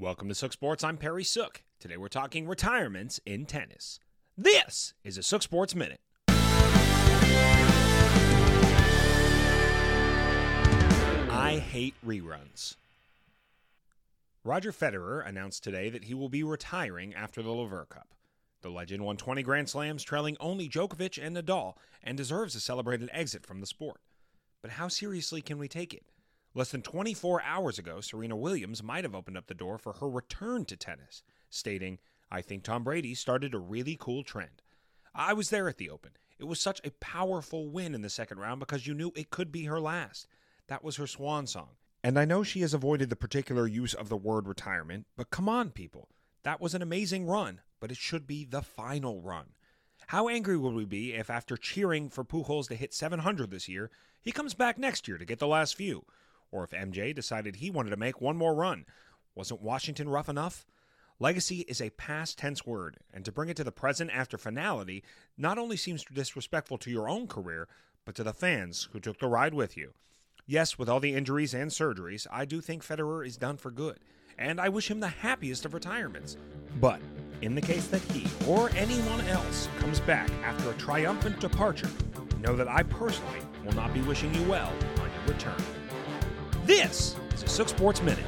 Welcome to Sook Sports. I'm Perry Sook. Today we're talking retirements in tennis. This is a Sook Sports Minute. I hate reruns. Roger Federer announced today that he will be retiring after the Laver Cup. The legend won 20 Grand Slams, trailing only Djokovic and Nadal, and deserves a celebrated exit from the sport. But how seriously can we take it? Less than 24 hours ago, Serena Williams might have opened up the door for her return to tennis, stating, I think Tom Brady started a really cool trend. I was there at the Open. It was such a powerful win in the second round because you knew it could be her last. That was her swan song. And I know she has avoided the particular use of the word retirement, but come on, people. That was an amazing run, but it should be the final run. How angry would we be if, after cheering for Pujols to hit 700 this year, he comes back next year to get the last few? Or if MJ decided he wanted to make one more run? Wasn't Washington rough enough? Legacy is a past tense word, and to bring it to the present after finality not only seems disrespectful to your own career, but to the fans who took the ride with you. Yes, with all the injuries and surgeries, I do think Federer is done for good, and I wish him the happiest of retirements. But in the case that he or anyone else comes back after a triumphant departure, know that I personally will not be wishing you well on your return. This is a Sook Sports Minute.